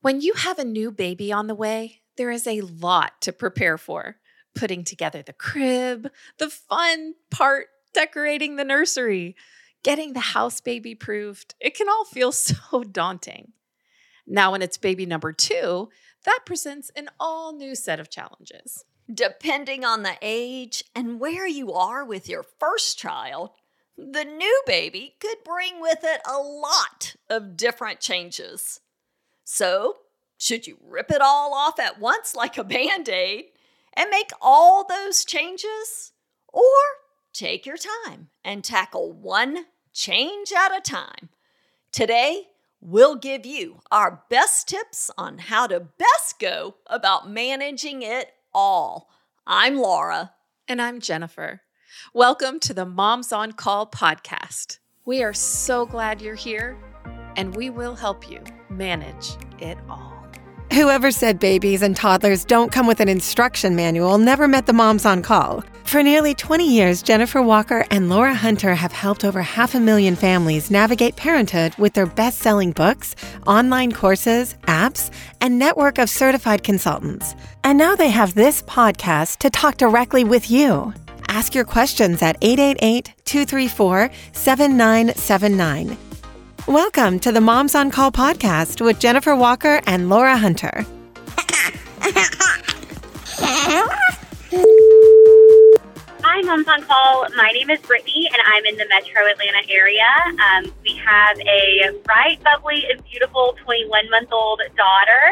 When you have a new baby on the way, there is a lot to prepare for. Putting together the crib, the fun part, decorating the nursery, getting the house baby proofed. It can all feel so daunting. Now, when it's baby number two, that presents an all new set of challenges. Depending on the age and where you are with your first child, the new baby could bring with it a lot of different changes. So, should you rip it all off at once like a band aid and make all those changes? Or take your time and tackle one change at a time? Today, we'll give you our best tips on how to best go about managing it all. I'm Laura. And I'm Jennifer. Welcome to the Moms on Call podcast. We are so glad you're here, and we will help you manage it all. Whoever said babies and toddlers don't come with an instruction manual never met the moms on call. For nearly 20 years, Jennifer Walker and Laura Hunter have helped over half a million families navigate parenthood with their best selling books, online courses, apps, and network of certified consultants. And now they have this podcast to talk directly with you. Ask your questions at 888 234 7979. Welcome to the Moms on Call podcast with Jennifer Walker and Laura Hunter. Hi, Moms on Call. My name is Britney, and I'm in the metro Atlanta area. Um, we have a bright, bubbly, and beautiful 21 month old daughter,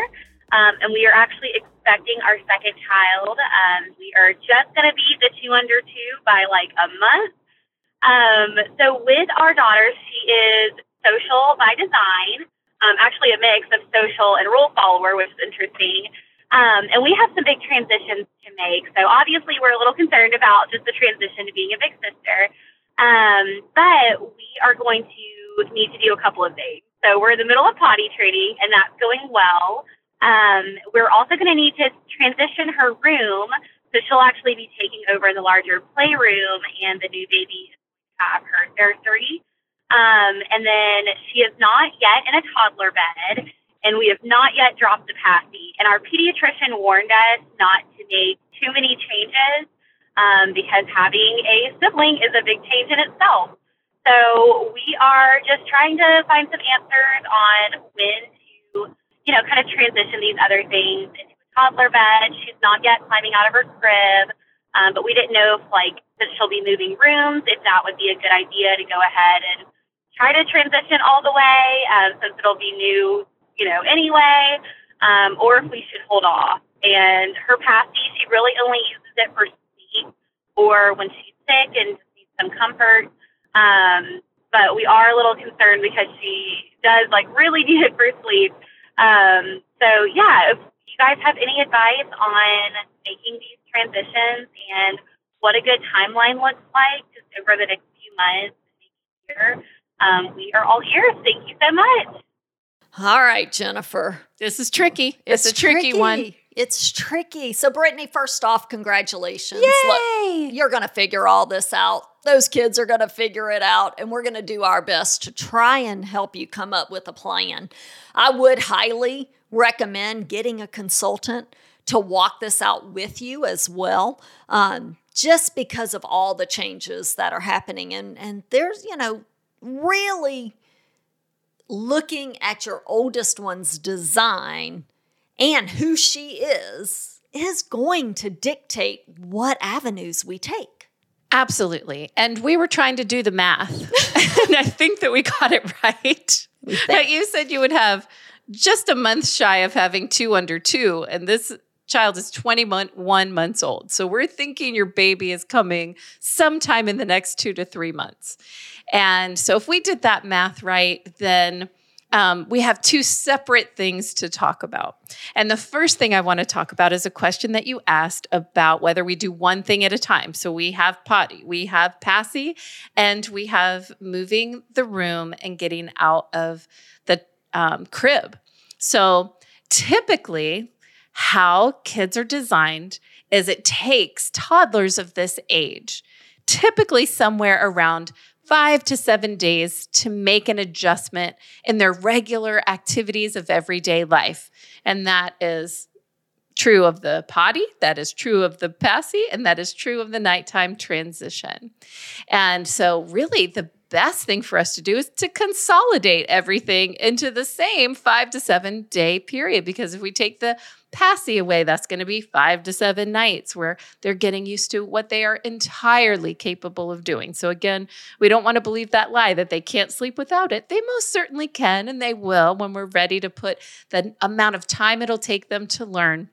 um, and we are actually expecting our second child. Um, we are just going to be the two under two by like a month. Um, so, with our daughter, she is social by design, um, actually a mix of social and rule follower, which is interesting. Um, and we have some big transitions to make. So obviously, we're a little concerned about just the transition to being a big sister. Um, but we are going to need to do a couple of things. So we're in the middle of potty training, and that's going well. Um, we're also going to need to transition her room, so she'll actually be taking over the larger playroom, and the new baby have her nursery. Um, and then she is not yet in a toddler bed, and we have not yet dropped the passy. And our pediatrician warned us not to make too many changes um, because having a sibling is a big change in itself. So we are just trying to find some answers on when to, you know, kind of transition these other things into a toddler bed. She's not yet climbing out of her crib, um, but we didn't know if, like, since she'll be moving rooms, if that would be a good idea to go ahead and try to transition all the way um, since it'll be new, you know, anyway, um, or if we should hold off. And her passy, she really only uses it for sleep or when she's sick and needs some comfort. Um, but we are a little concerned because she does like really need it for sleep. Um, so yeah, if you guys have any advice on making these transitions and what a good timeline looks like just over the next few months, year, um, we are all ears. Thank you so much. All right, Jennifer. This is tricky. It's, it's a tricky, tricky, one. It's tricky. So, Britney, first off, congratulations. Yay! Look, you're going to figure all this out. Those kids are going to figure it out, and we're going to do our best to try and help you come up with a plan. I would highly recommend getting a consultant to walk this out with you as well. Um, just because of all the changes that are happening. And, and there's, you know, really looking at your oldest one's design and who she is is going to dictate what avenues we take. Absolutely. And we were trying to do the math. and I think that we got it right. That you said you would have just a month shy of having two under two. And this child is 21 months old. So we're thinking your baby is coming sometime in the next two to three months. And so if we did that math right, then um, we have two separate things to talk about. And the first thing I want to talk about is a question that you asked about whether we do one thing at a time. So we have potty, we have passy, and we have moving the room and getting out of the um, crib. So typically, how kids are designed is it takes toddlers of this age, typically somewhere around five to seven days to make an adjustment in their regular activities of everyday life. And that is true of the potty, that is true of the passy, and that is true of the nighttime transition. And so, really, the best thing for us to do is to consolidate everything into the same five to seven day period. Because if we take the passy away, that's going to be five to seven nights where they're getting used to what they are entirely capable of doing. So, again, we don't want to believe that lie that they can't sleep without it. They most certainly can, and they will when we're ready to put the amount of time it'll take them to learn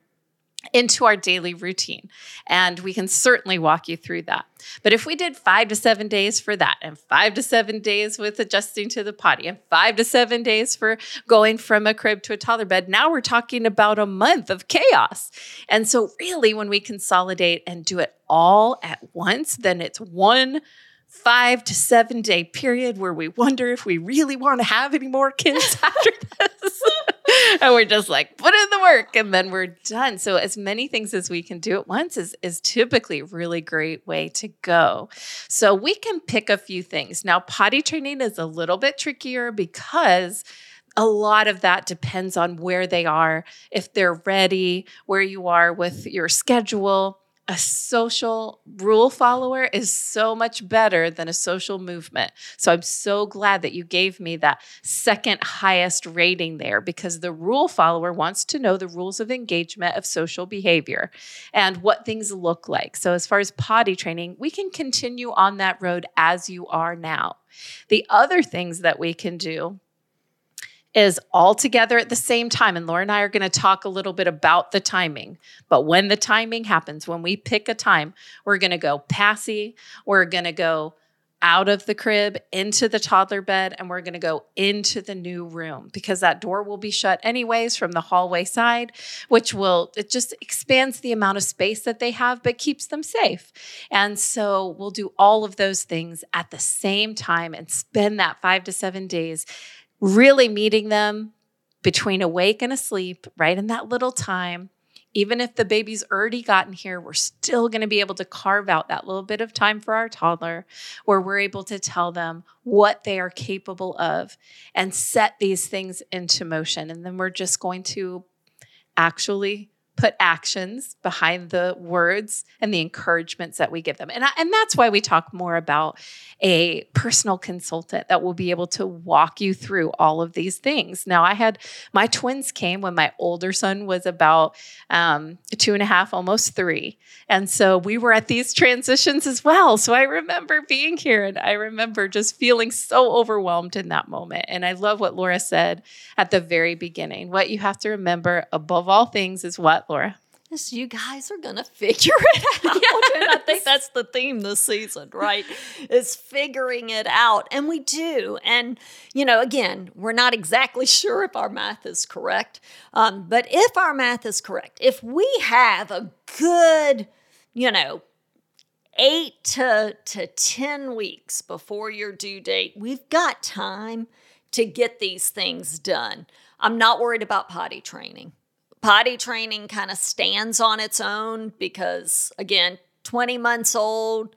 into our daily routine. And we can certainly walk you through that. But if we did five to seven days for that, and five to seven days with adjusting to the potty, and five to seven days for going from a crib to a toddler bed, now we're talking about a month of chaos. And so, really, when we consolidate and do it all at once, then it's one five to seven day period where we wonder if we really want to have any more kids after this. and we're just like, put in the work and then we're done. So as many things as we can do at once is, is typically a really great way to go. So we can pick a few things. Now, potty training is a little bit trickier because a lot of that depends on where they are, if they're ready, where you are with your schedule a social rule follower is so much better than a social movement. So I'm so glad that you gave me that second highest rating there because the rule follower wants to know the rules of engagement of social behavior and what things look like. So as far as potty training, we can continue on that road as you are now. The other things that we can do is all together at the same time. And Laura and I are going to talk a little bit about the timing. But when the timing happens, when we pick a time, we're going to go passy, we're going to go out of the crib into the toddler bed, and we're going to go into the new room because that door will be shut anyways from the hallway side, which will, it just expands the amount of space that they have, but keeps them safe. And so we'll do all of those things at the same time and spend that five to seven days really meeting them between awake and asleep, right in that little time. Even if the baby's already gotten here, we're still going to be able to carve out that little bit of time for our toddler where we're able to tell them what they are capable of and set these things into motion. And then we're just going to actually put actions behind the words and the encouragements that we give them. And, I, and that's why we talk more about a personal consultant that will be able to walk you through all of these things. Now, I had my twins came when my older son was about um, two and a half, almost three. And so we were at these transitions as well. So I remember being here and I remember just feeling so overwhelmed in that moment. And I love what Laura said at the very beginning. What you have to remember above all things is what Laura? Is you guys are gonna figure it out. Yes. And I think that's the theme this season, right? is figuring it out. And we do. And, you know, again, we're not exactly sure if our math is correct. Um, but if our math is correct, if we have a good, you know, eight to, to 10 weeks before your due date, we've got time to get these things done. I'm not worried about potty training potty training kind of stands on its own because, again, 20 months old,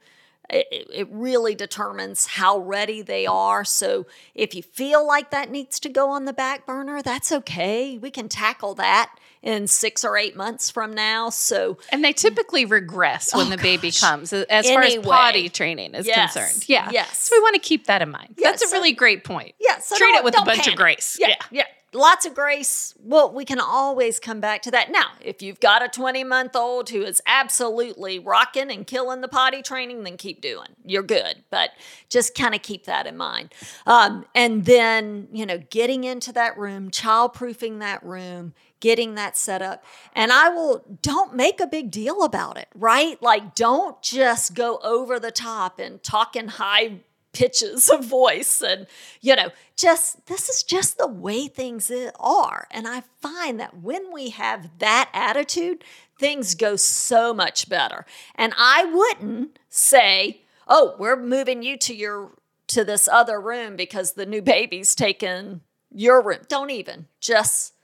it, it, really determines how ready they are. So if you feel like that needs to go on the back burner, that's okay. We can tackle that in six or eight months from now. So and they typically regress when oh, the baby gosh. comes, as anyway, far as potty training is yes, concerned. Yeah, yes. So we want to keep that in mind. Yeah, that's a really great point. Yeah, so treat it with a bunch panic. of grace. Yeah, yeah. yeah lots of grace. Well, we can always come back to that. Now, if you've got a 20 month old who is absolutely rocking and killing the potty training, then keep doing. You're good, but just kind of keep that in mind. Um, and then, you know, getting into that room, child proofing that room, getting that set up. And I will, don't make a big deal about it, right? Like, don't just go over the top and talk in high pitches of voice and you know just this is just the way things are. And i find that when we have that attitude things go so much better. And i wouldn't say oh we're moving you to your to this other room because the new baby's taken your room. Don't even. Just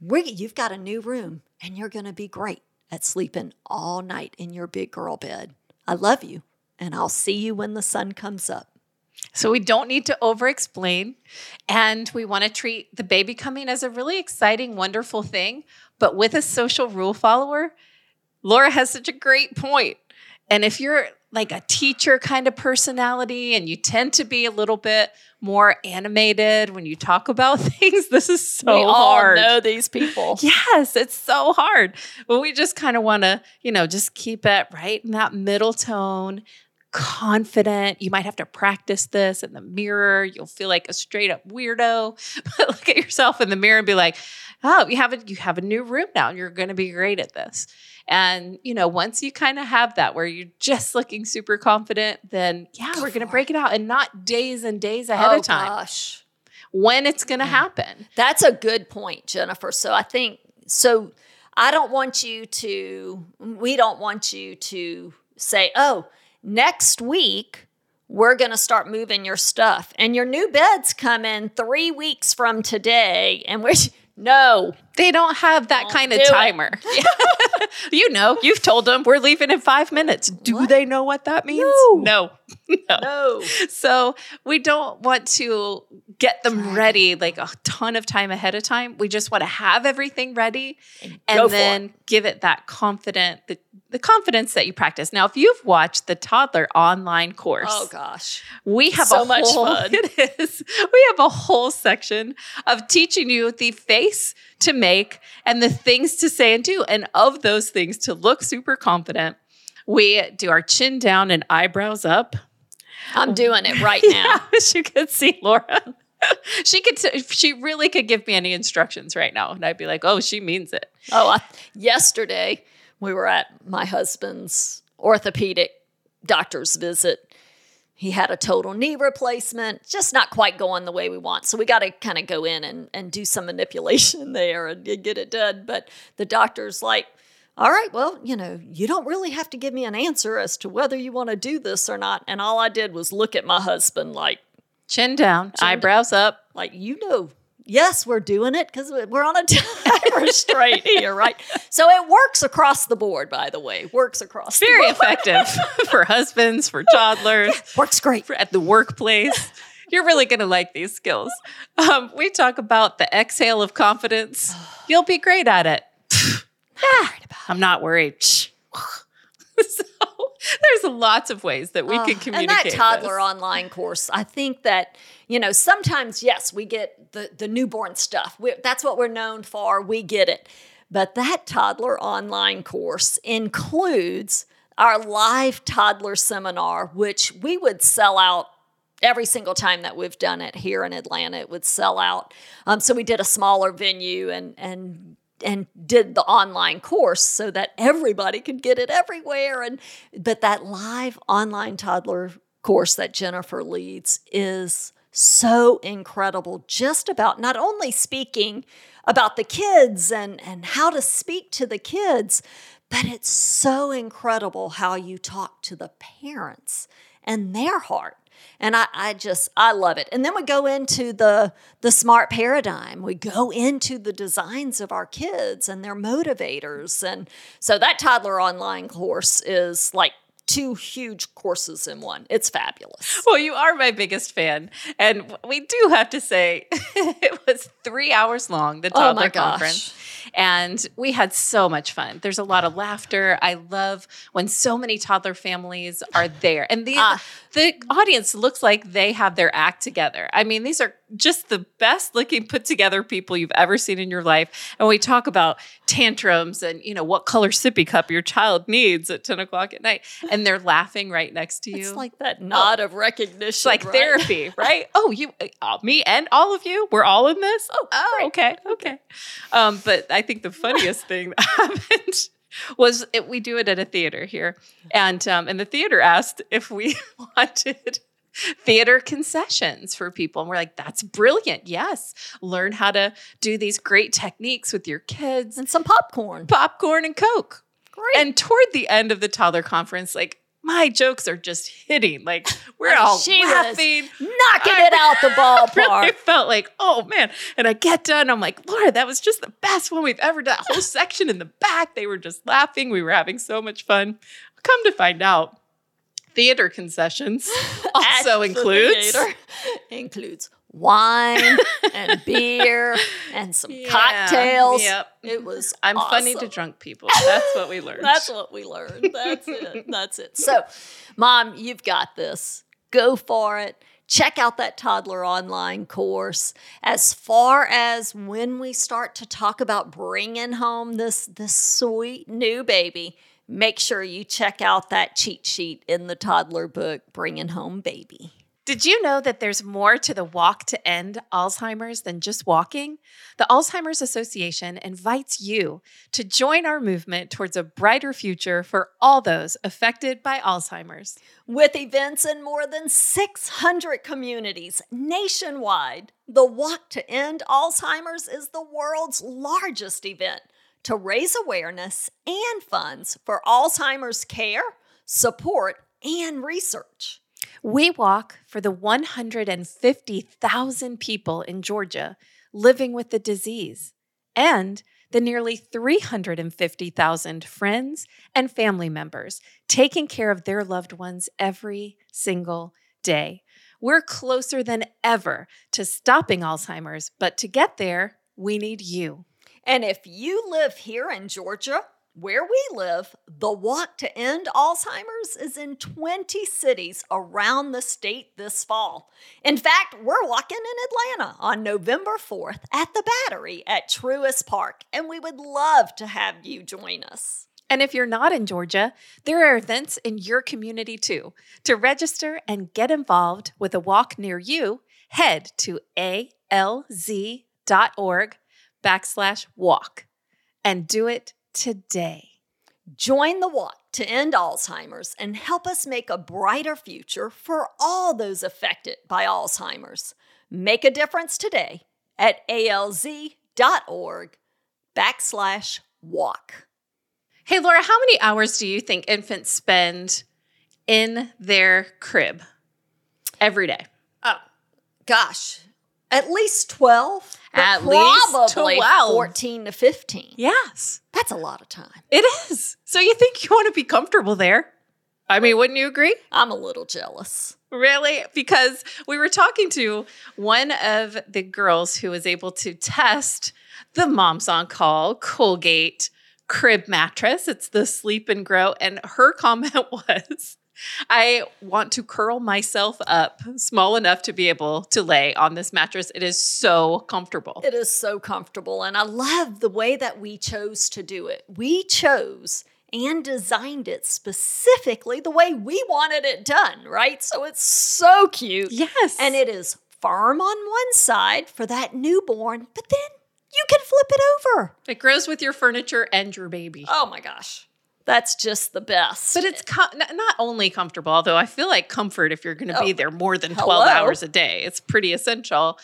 we you've got a new room and you're going to be great at sleeping all night in your big girl bed. I love you and i'll see you when the sun comes up So we don't need to over explain. And we want to treat the baby coming as a really exciting, wonderful thing. But with a social rule follower, Laura has such a great point. And if you're like a teacher kind of personality and you tend to be a little bit more animated when you talk about things, this is so we all hard. know these people. Yes, it's so hard. But we just kind of want to, you know, just keep it right in that middle tone, confident. You might have to practice this in the mirror. You'll feel like a straight up weirdo. But look at yourself in the mirror and be like, oh, you have a you have a new room now and you're going to be great at this. And, you know, once you kind of have that where you're just looking super confident, then yeah, Go we're going to break it out and not days and days ahead oh, of time Gosh. when it's going to Mm. happen. That's a good point, Jennifer. So I think so I don't want you to we don't want you to say, "Oh, next week we're going to start moving your stuff and your new beds come in 3 weeks from today." And we're no. They don't have that Won't kind of timer. you know, you've told them we're leaving in five minutes. Do What? they know what that means? No. No. no. No. So we don't want to get them ready like a ton of time ahead of time. We just want to have everything ready And and then give it that confident the, the confidence that you practice. Now, if you've watched the toddler online course, Oh gosh. we have So a much whole, fun. It is. We have a whole section of teaching you the face to make and the things to say and do. And of those things to look super confident, we do our chin down and eyebrows up. I'm doing it right Yeah, now. wish you can see Laura. she could. she really could give me any instructions right now, and I'd be like, "Oh, she means it." Oh, yesterday we were at my husband's orthopedic doctor's visit. He had a total knee replacement, just not quite going the way we want. So we got to kind of go in and, and do some manipulation there and get it done. But the doctor's like, all right, well, you know, you don't really have to give me an answer as to whether you want to do this or not. And all I did was look at my husband like, Chin down, Chin eyebrows up. like you know yes we're doing it because we're on a time restraint here right so it works across the board by the way works across the Very effective for husbands, for toddlers. works great for- at the workplace. You're really going to like these skills. Um, we talk about the exhale of confidence. You'll be great at it. I'm not worried. so there's lots of ways that we Oh, can communicate. And that toddler this. online course, I think that, you know, sometimes, yes, we get the, the newborn stuff. we that's what we're known for. We get it. But that toddler online course includes our live toddler seminar, which we would sell out every single time that we've done it here in Atlanta. It would sell out. Um, so we did a smaller venue and, and, and did the online course so that everybody could get it everywhere. And but that live online toddler course that Jennifer leads is so incredible just about not only speaking about the kids and and how to speak to the kids but it's so incredible how you talk to the parents and their heart and I, I just i love it and then we go into the the smart paradigm we go into the designs of our kids and their motivators and so that toddler online course is like two huge courses in one it's fabulous Well, you are my biggest fan. And we do have to say, it was three hours long, the Oh toddler gosh. conference. And we had so much fun. There's a lot of laughter. I love when so many toddler families are there. And the, Ah. The audience looks like they have their act together. I mean, these are just the best looking put together people you've ever seen in your life. And we talk about tantrums and, you know, what color sippy cup your child needs at 10 o'clock at night. And they're laughing right next to you. it's like that nod of recognition It's like right? therapy, right? Oh, you, uh, me, and all of you, we're all in this. Oh, great. okay, okay. Um, but I think the funniest thing that happened was it, we do it at a theater here, and um, and the theater asked if we wanted theater concessions for people, and we're like, that's brilliant. Yes, learn how to do these great techniques with your kids, and some popcorn. Popcorn and coke. great. And toward the end of the toddler conference, like my jokes are just hitting. Like we're And all she laughing. knocking I it out the ballpark Really felt like, oh man. And I get done. I'm like, Laura, that was just the best one we've ever done. That whole section in the back, they were just laughing. We were having so much fun. Come to find out, Theater concessions also includes. theater. includes wine and beer and some Yeah, cocktails. yep. It was I'm funny to drunk people. That's what we learned. That's what we learned. That's it. That's it. So, mom, you've got this. Go for it. Check out that toddler online course. As far as when we start to talk about bringing home this this sweet new baby, make sure you check out that cheat sheet in the toddler book, Bringing Home Baby. Did you know that there's more to the walk to end Alzheimer's than just walking? The Alzheimer's Association invites you to join our movement towards a brighter future for all those affected by Alzheimer's. With events in more than 600 communities nationwide, the Walk to End Alzheimer's is the world's largest event to raise awareness and funds for Alzheimer's care, support, and research. We walk for the 150,000 people in Georgia living with the disease and the nearly 350,000 friends and family members taking care of their loved ones every single day. We're closer than ever to stopping Alzheimer's, but to get there, we need you. And if you live here in Georgia, where we live, the Walk to End Alzheimer's is in 20 cities around the state this fall. In fact, we're walking in Atlanta on November 4th at the Battery at Truist Park, and we would love to have you join us. And if you're not in Georgia, there are events in your community too. To register and get involved with a walk near you, head to alz.org backslash walk and do it today. Join the walk to end Alzheimer's and help us make a brighter future for all those affected by Alzheimer's. Make a difference today at alz.org backslash walk. Hey, Laura, how many hours do you think infants spend in their crib every day? Oh, gosh, at least 12. At least probably 12. 14 to 15. Yes, That's a lot of time. it is. So you think you want to be comfortable there? I mean, wouldn't you agree? I'm a little jealous. Really? Because we were talking to one of the girls who was able to test the Moms on Call Colgate crib mattress. It's the Sleep and Grow. And her comment was, I want to curl myself up small enough to be able to lay on this mattress. It is so comfortable. It is so comfortable, and I love the way that we chose to do it. We chose and designed it specifically the way we wanted it done, right? So it's so cute. Yes. And it is firm on one side for that newborn, but then you can flip it over. it grows with your furniture and your baby. Oh my gosh. That's just the best. But it's com- not only comfortable, although I feel like comfort, if you're going to be Oh, there more than 12 hello. hours a day, it's pretty essential.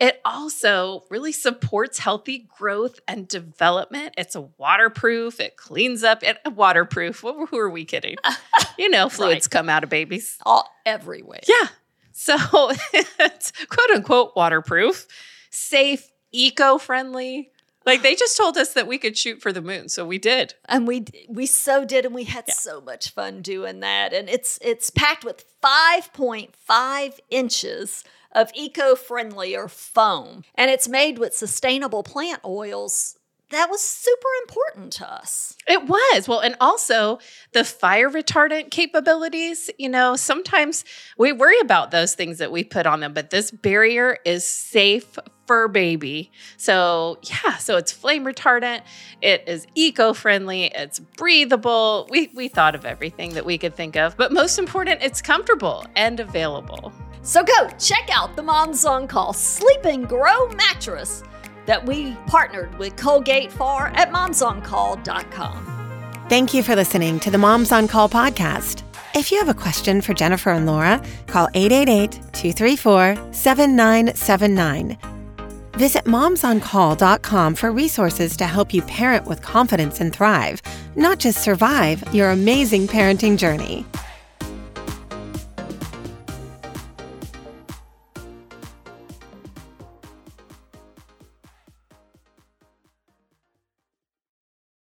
It also really supports healthy growth and development. It's waterproof, it cleans up, it uh, waterproof. Who who are we kidding? You know, fluids Right. come out of babies. all everywhere. Yeah. So it's quote unquote waterproof, safe, eco friendly. Like they just told us that we could shoot for the moon. So we did. and we we so did and we had so much fun doing that and it's it's packed with 5.5 inches of eco-friendlier foam and it's made with sustainable plant oils that was super important to us It was. Well, and also the fire retardant capabilities. You know, sometimes we worry about those things that we put on them, but this barrier is safe for baby. So, yeah, so it's flame retardant, it is eco friendly, it's breathable. We, we thought of everything that we could think of, but most important, it's comfortable and available. so go check out the moms on call sleep and grow mattress that we partnered with colgate for at momsoncall.com Thank you for listening to the Moms on Call podcast. If you have a question for Jennifer and Laura, call 888 234 7979. Visit momsoncall.com for resources to help you parent with confidence and thrive, not just survive your amazing parenting journey.